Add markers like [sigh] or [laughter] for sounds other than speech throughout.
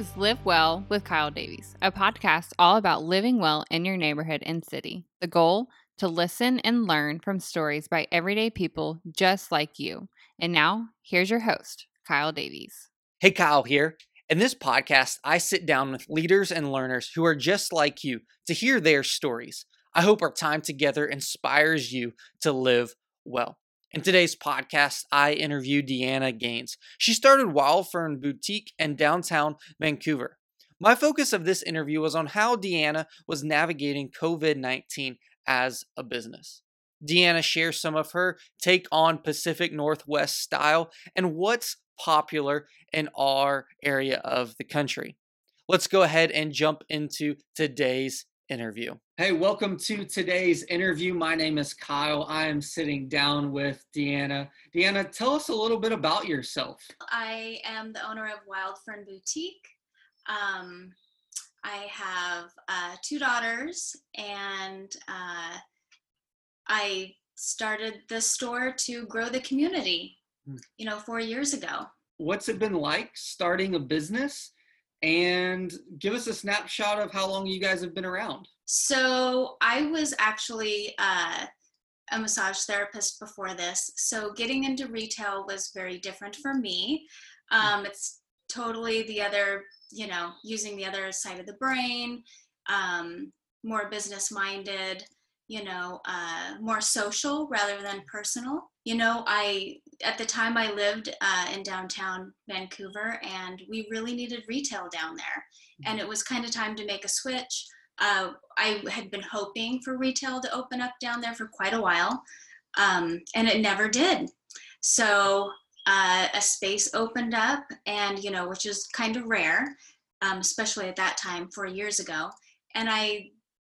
is Live Well with Kyle Davies, a podcast all about living well in your neighborhood and city. The goal to listen and learn from stories by everyday people just like you. And now, here's your host, Kyle Davies. Hey, Kyle here. In this podcast, I sit down with leaders and learners who are just like you to hear their stories. I hope our time together inspires you to live well. In today's podcast, I interview Deanna Gaines. She started Wild Fern Boutique in downtown Vancouver. My focus of this interview was on how Deanna was navigating COVID 19 as a business. Deanna shares some of her take on Pacific Northwest style and what's popular in our area of the country. Let's go ahead and jump into today's interview. Hey, welcome to today's interview. My name is Kyle. I am sitting down with Deanna. Deanna, tell us a little bit about yourself. I am the owner of Wild Fern Boutique. Um, I have uh, two daughters, and uh, I started the store to grow the community, hmm. you know, four years ago. What's it been like starting a business? And give us a snapshot of how long you guys have been around. So I was actually uh, a massage therapist before this. So getting into retail was very different for me. Um, it's totally the other, you know, using the other side of the brain, um, more business minded you know, uh, more social rather than personal. You know, I at the time I lived uh, in downtown Vancouver, and we really needed retail down there, and it was kind of time to make a switch. Uh, I had been hoping for retail to open up down there for quite a while, um, and it never did. So uh, a space opened up, and you know, which is kind of rare, um, especially at that time, four years ago. And I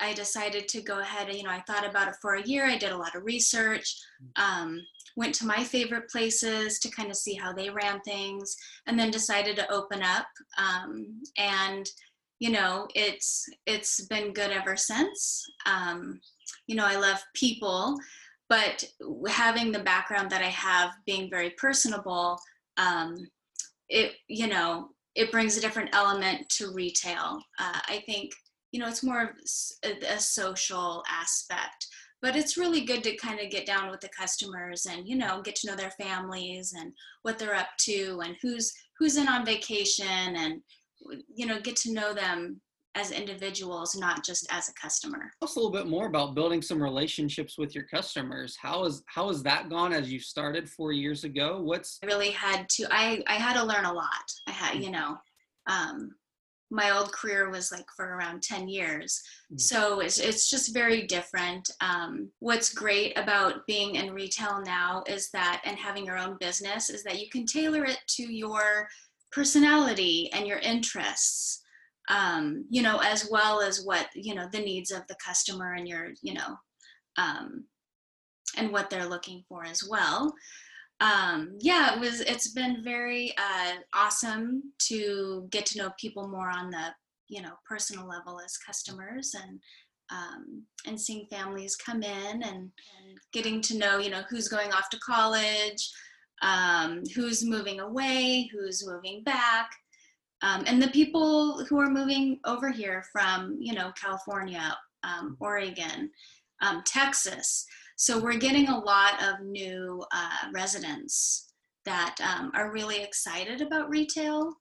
I decided to go ahead you know, I thought about it for a year. I did a lot of research, um, went to my favorite places to kind of see how they ran things, and then decided to open up. Um, and, you know, it's it's been good ever since. Um, you know, I love people, but having the background that I have, being very personable, um, it you know, it brings a different element to retail. Uh, I think you know it's more of a, a social aspect but it's really good to kind of get down with the customers and you know get to know their families and what they're up to and who's who's in on vacation and you know get to know them as individuals not just as a customer. Tell us a little bit more about building some relationships with your customers. How is how has that gone as you started four years ago? What's i really had to i i had to learn a lot. I had you know um my old career was like for around 10 years. Mm-hmm. so it's, it's just very different. Um, what's great about being in retail now is that and having your own business is that you can tailor it to your personality and your interests um, you know as well as what you know the needs of the customer and your you know um, and what they're looking for as well um, yeah, it was. It's been very uh, awesome to get to know people more on the you know personal level as customers and um, and seeing families come in and, and, getting to know you know who's going off to college, um, who's moving away, who's moving back, um, and the people who are moving over here from you know California, um, Oregon, um, Texas. So we're getting a lot of new uh, residents that um, are really excited about retail,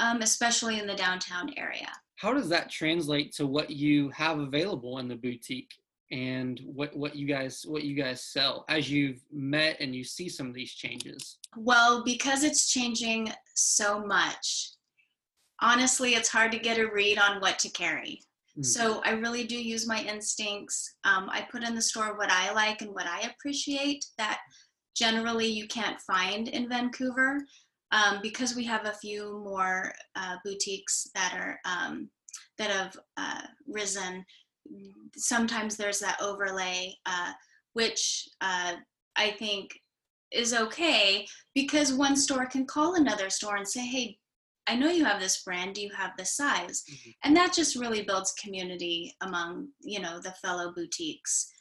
um, especially in the downtown area. How does that translate to what you have available in the boutique and what, what you guys what you guys sell as you've met and you see some of these changes? Well, because it's changing so much, honestly, it's hard to get a read on what to carry. Mm. So I really do use my instincts. Um, I put in the store what I like and what I appreciate that generally you can't find in Vancouver um, because we have a few more uh, boutiques that are um, that have uh, risen. Sometimes there's that overlay, uh, which uh, I think is okay because one store can call another store and say, "Hey, I know you have this brand, do you have this size? Mm-hmm. And that just really builds community among, you know, the fellow boutiques,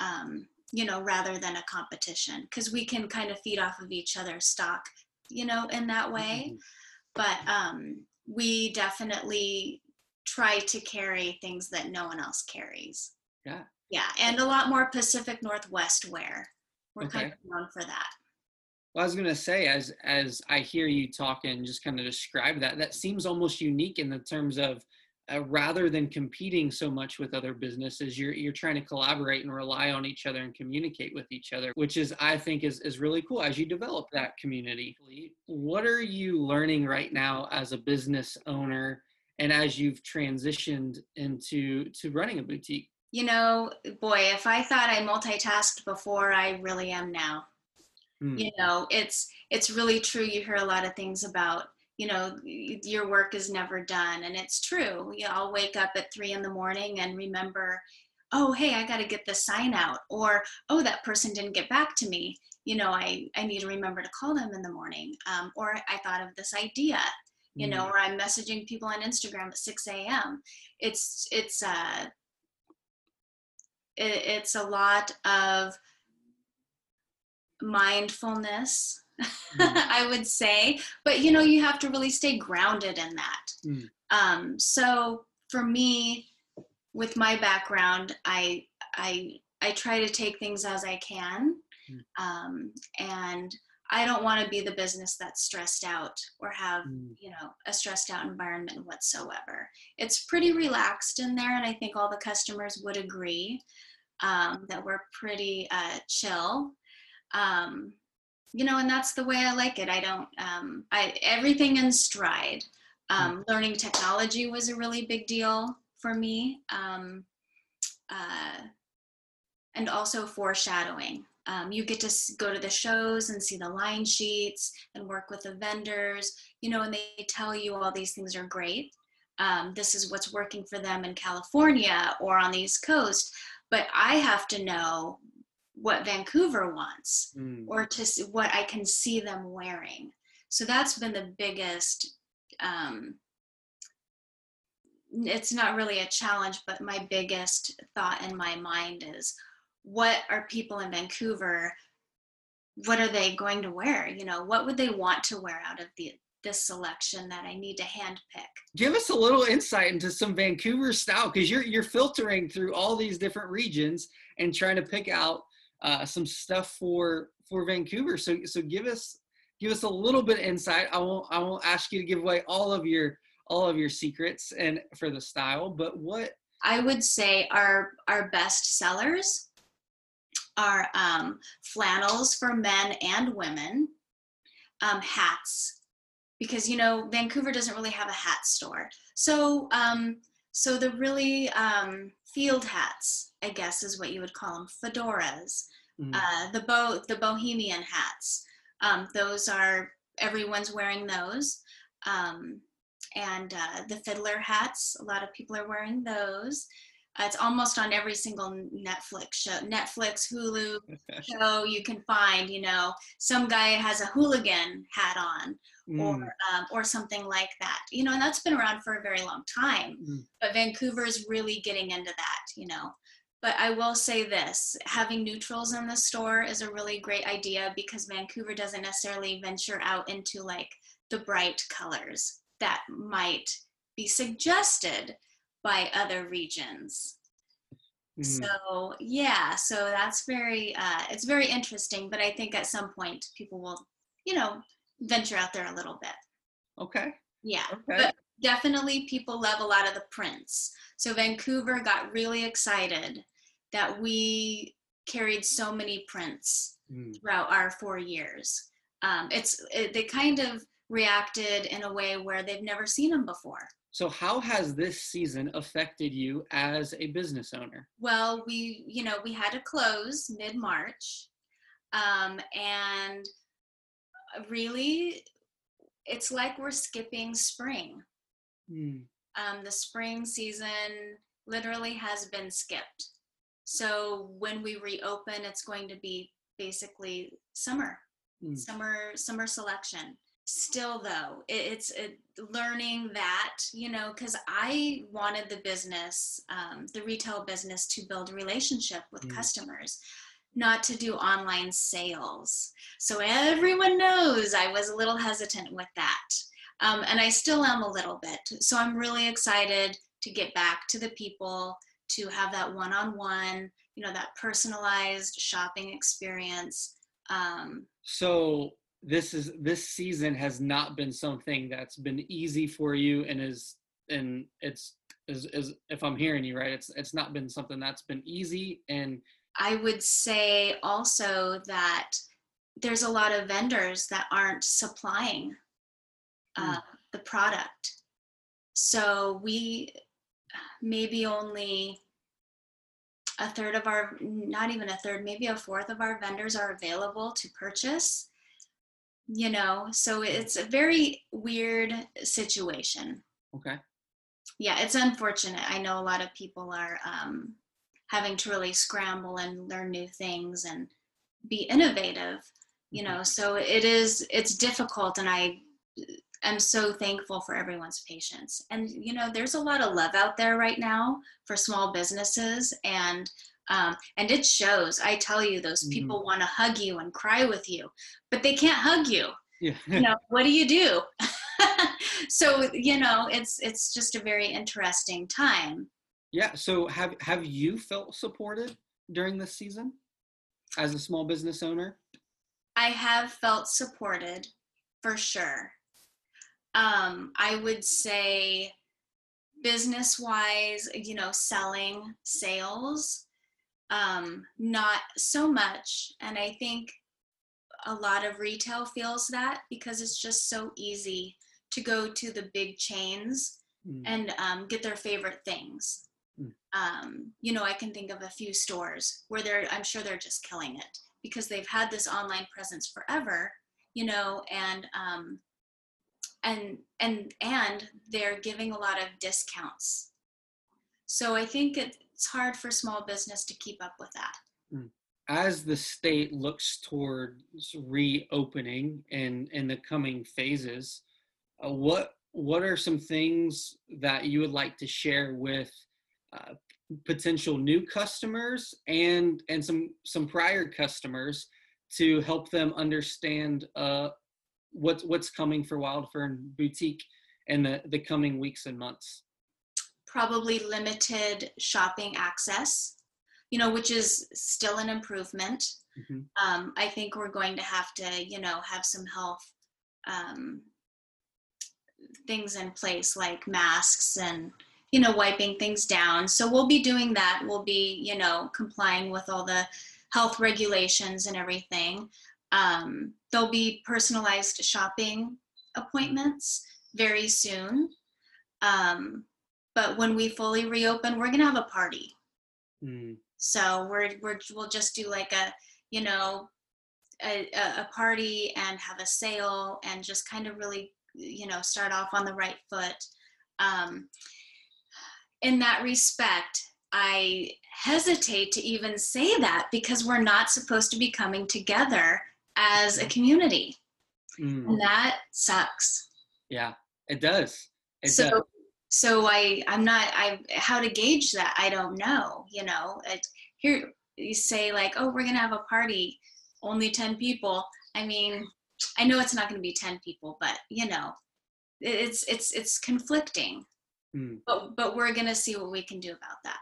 um, you know, rather than a competition, because we can kind of feed off of each other's stock, you know, in that way. Mm-hmm. But um, we definitely try to carry things that no one else carries. Yeah. Yeah, and a lot more Pacific Northwest wear. We're Okay. kind of known for that. Well, I was gonna say, as as I hear you talk and just kind of describe that, that seems almost unique in the terms of uh, rather than competing so much with other businesses, you're you're trying to collaborate and rely on each other and communicate with each other, which is I think is is really cool as you develop that community. What are you learning right now as a business owner and as you've transitioned into to running a boutique? You know, boy, if I thought I multitasked before, I really am now. Hmm. You know, it's it's really true. You hear a lot of things about, you know, your work is never done, and it's true. You know, I'll wake up at three in the morning and remember, oh, hey, I got to get this sign out, or oh, that person didn't get back to me. You know, I I need to remember to call them in the morning, um, or I thought of this idea. You know, Mm. or I'm messaging people on Instagram at 6 a.m. It's it's uh it, it's a lot of mindfulness [laughs] i would say but you know you have to really stay grounded in that Mm. um, so for me with my background i i i try to take things as i can Mm. um, and i don't want to be the business that's stressed out or have Mm. you know a stressed out environment whatsoever. It's pretty relaxed in there and i think all the customers would agree um, that we're pretty uh, chill. Um, you know and that's the way i like it. I don't um, i everything in stride. Um, learning technology was a really big deal for me um, uh, and also foreshadowing um, you get to go to the shows and see the line sheets and work with the vendors you know and they tell you all these things are great um, this is what's working for them in california or on the east coast but i have to know what vancouver wants Mm. or to see what I can see them wearing. So that's been the biggest. Um, it's not really a challenge, but my biggest thought in my mind is, what are people in Vancouver? What are they going to wear? You know, what would they want to wear out of the this selection that I need to handpick? give us a little insight into some Vancouver style because you're you're filtering through all these different regions and trying to pick out uh, some stuff for for Vancouver. So so give us give us a little bit of insight. I won't I won't ask you to give away all of your all of your secrets and for the style, but what I would say our our best sellers are um, flannels for men and women, um, hats, because you know Vancouver doesn't really have a hat store. So um, so the really um, field hats, I guess, is what you would call them, fedoras, mm, uh, the bo the bohemian hats. Um, those are everyone's wearing those. Um, and uh, the fiddler hats, a lot of people are wearing those. Uh, it's almost on every single Netflix show, Netflix, Hulu [laughs] show you can find. You know, some guy has a hooligan hat on, mm, or um, or something like that. You know, and that's been around for a very long time. Mm. But Vancouver is really getting into that. You know, but I will say this: having neutrals in the store is a really great idea because Vancouver doesn't necessarily venture out into like the bright colors that might be suggested by other regions. mm. So yeah, so that's very uh, it's very interesting. But I think at some point people will, you know, venture out there a little bit. okay Yeah, okay but definitely people love a lot of the prints. So Vancouver got really excited that we carried so many prints Mm, throughout our four years. Um, it's it, they kind of reacted in a way where they've never seen them before. So how has this season affected you as a business owner Well, we, you know, we had to close mid March. Um, and really, it's like we're skipping spring. Mm, Um, the spring season literally has been skipped. So when we reopen, it's going to be basically summer, mm, summer, summer selection. Still, though, it, it's it, learning that, you know, because I wanted the business, um, the retail business, to build a relationship with Mm. customers, not to do online sales. So everyone knows I was a little hesitant with that. Um, and I still am a little bit. So I'm really excited to get back to the people, to have that one on one, you know, that personalized shopping experience. Um, so this is this season has not been something that's been easy for you and is and it's is, is if i'm hearing you right it's it's not been something that's been easy and i would say also that there's a lot of vendors that aren't supplying uh, mm. the product so we maybe only a third of our not even a third maybe a fourth of our vendors are available to purchase you know so it's a very weird situation. Okay. Yeah it's unfortunate. I know a lot of people are um, having to really scramble and learn new things and be innovative you know so it is it's difficult and i am so thankful for everyone's patience. And you know there's a lot of love out there right now for small businesses and um, and it shows. I tell you, those mm-hmm. people want to hug you and cry with you, but they can't hug you. Yeah. you know, [laughs] what do you do? [laughs] so, you know, it's it's just a very interesting time. Yeah. So have have you felt supported during this season as a small business owner? I have felt supported for sure. Um, I would say business wise, you know, selling sales um, not so much. And I think a lot of retail feels that because it's just so easy to go to the big chains mm. and um, get their favorite things. Mm. Um, you know, I can think of a few stores where they're, I'm sure they're just killing it because they've had this online presence forever, you know, and, um, and, and, and they're giving a lot of discounts. So I think it's hard for small business to keep up with that. Hmm. As the state looks towards reopening in in the coming phases, uh, what what are some things that you would like to share with uh, potential new customers and and some some prior customers to help them understand uh, what's what's coming for Wild Fern Boutique in the, the coming weeks and months? Probably limited shopping access, you know, which is still an improvement. Mm-hmm. Um, I think we're going to have to, you know, have some health um, things in place like masks and, you know, wiping things down. So we'll be doing that. We'll be, you know, complying with all the health regulations and everything. Um, there'll be personalized shopping appointments very soon. Um, but when we fully reopen, we're gonna have a party. Mm. So we're we're we'll just do like a you know a, a party and have a sale and just kind of really you know start off on the right foot. Um, in that respect, I hesitate to even say that because we're not supposed to be coming together as a community. Mm. And that sucks. Yeah, it does. It so does so i i'm not i how to gauge that i don't know you know it, here you say like oh we're gonna have a party only 10 people. I mean i know it's not gonna be 10 people but you know it's it's it's conflicting. Mm. but but we're gonna see what we can do about that.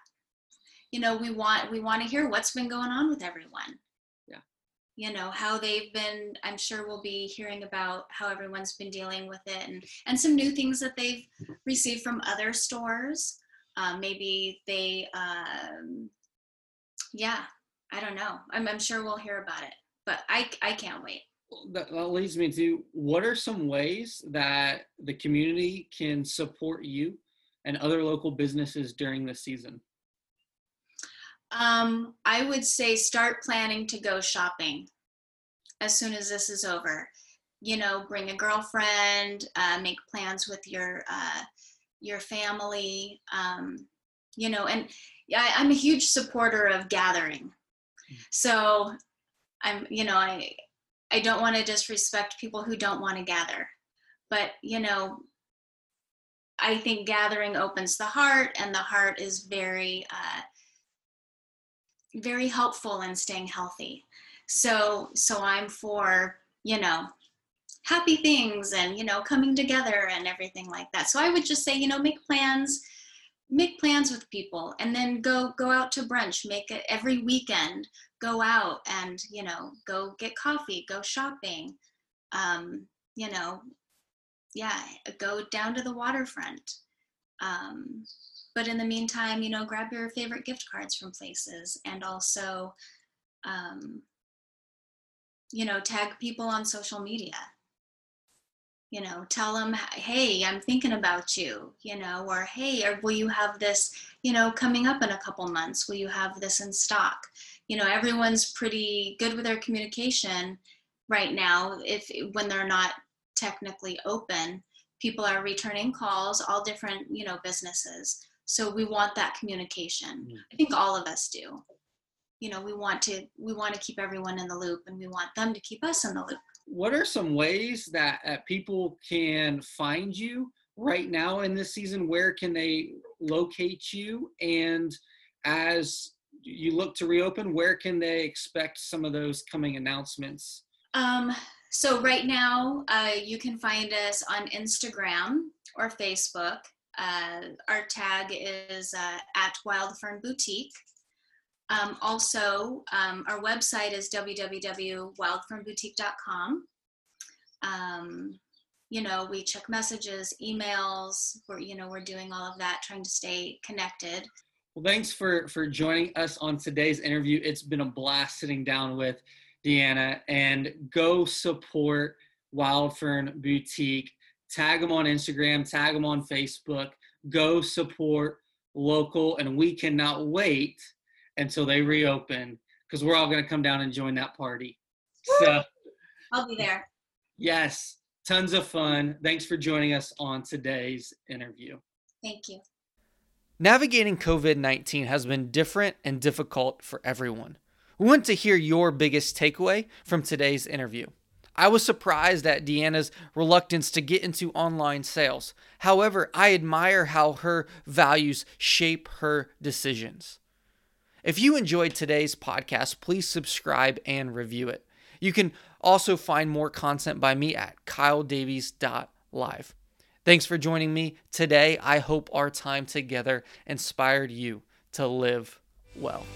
You know we want we want to hear what's been going on with everyone you know how they've been i'm sure we'll be hearing about how everyone's been dealing with it and and some new things that they've received from other stores. Um, maybe they um, yeah i don't know. I'm, I'm sure we'll hear about it but i i can't wait. That, leads me to what are some ways that the community can support you and other local businesses during the season um, I would say start planning to go shopping as soon as this is over. You know, bring a girlfriend, uh, make plans with your uh, your family. Um, you know, and I, I'm a huge supporter of gathering. So I'm, you know, I I don't want to disrespect people who don't want to gather, but you know, I think gathering opens the heart, and the heart is very uh, very helpful in staying healthy. So so I'm for, you know, happy things and you know coming together and everything like that so i would just say you know make plans make plans with people and then go go out to brunch make it every weekend go out and you know go get coffee go shopping um you know yeah go down to the waterfront um but in the meantime you know grab your favorite gift cards from places and also um you know tag people on social media. You know tell them hey i'm thinking about you you know or hey or will you have this you know coming up in a couple months? Will you have this in stock? You know everyone's pretty good with their communication right now. If when they're not technically open people are returning calls all different you know businesses so we want that communication. Mm. i think all of us do. You know we want to we want to keep everyone in the loop and we want them to keep us in the loop. What are some ways that uh, people can find you right now in this season? Where can they locate you? And as you look to reopen where can they expect some of those coming announcements? Um, so right now, uh, you can find us on Instagram or Facebook. Uh, our tag is uh, at Wild Fern Boutique. Um, also, um, our website is www.wildfernboutique.com. Um, you know, we check messages, emails. We're you know we're doing all of that, trying to stay connected. Well, thanks for for joining us on today's interview. It's been a blast sitting down with Deanna and go support Wild Fern Boutique. Tag them on Instagram, tag them on Facebook. Go support local, and we cannot wait until they reopen because we're all going to come down and join that party. So, I'll be there. yes, tons of fun. Thanks for joining us on today's interview. Thank you. Navigating COVID 19 has been different and difficult for everyone. We want to hear your biggest takeaway from today's interview. I was surprised at Deanna's reluctance to get into online sales. However, I admire how her values shape her decisions. If you enjoyed today's podcast, please subscribe and review it. You can also find more content by me at kyledavies.live. Thanks for joining me today. I hope our time together inspired you to live well.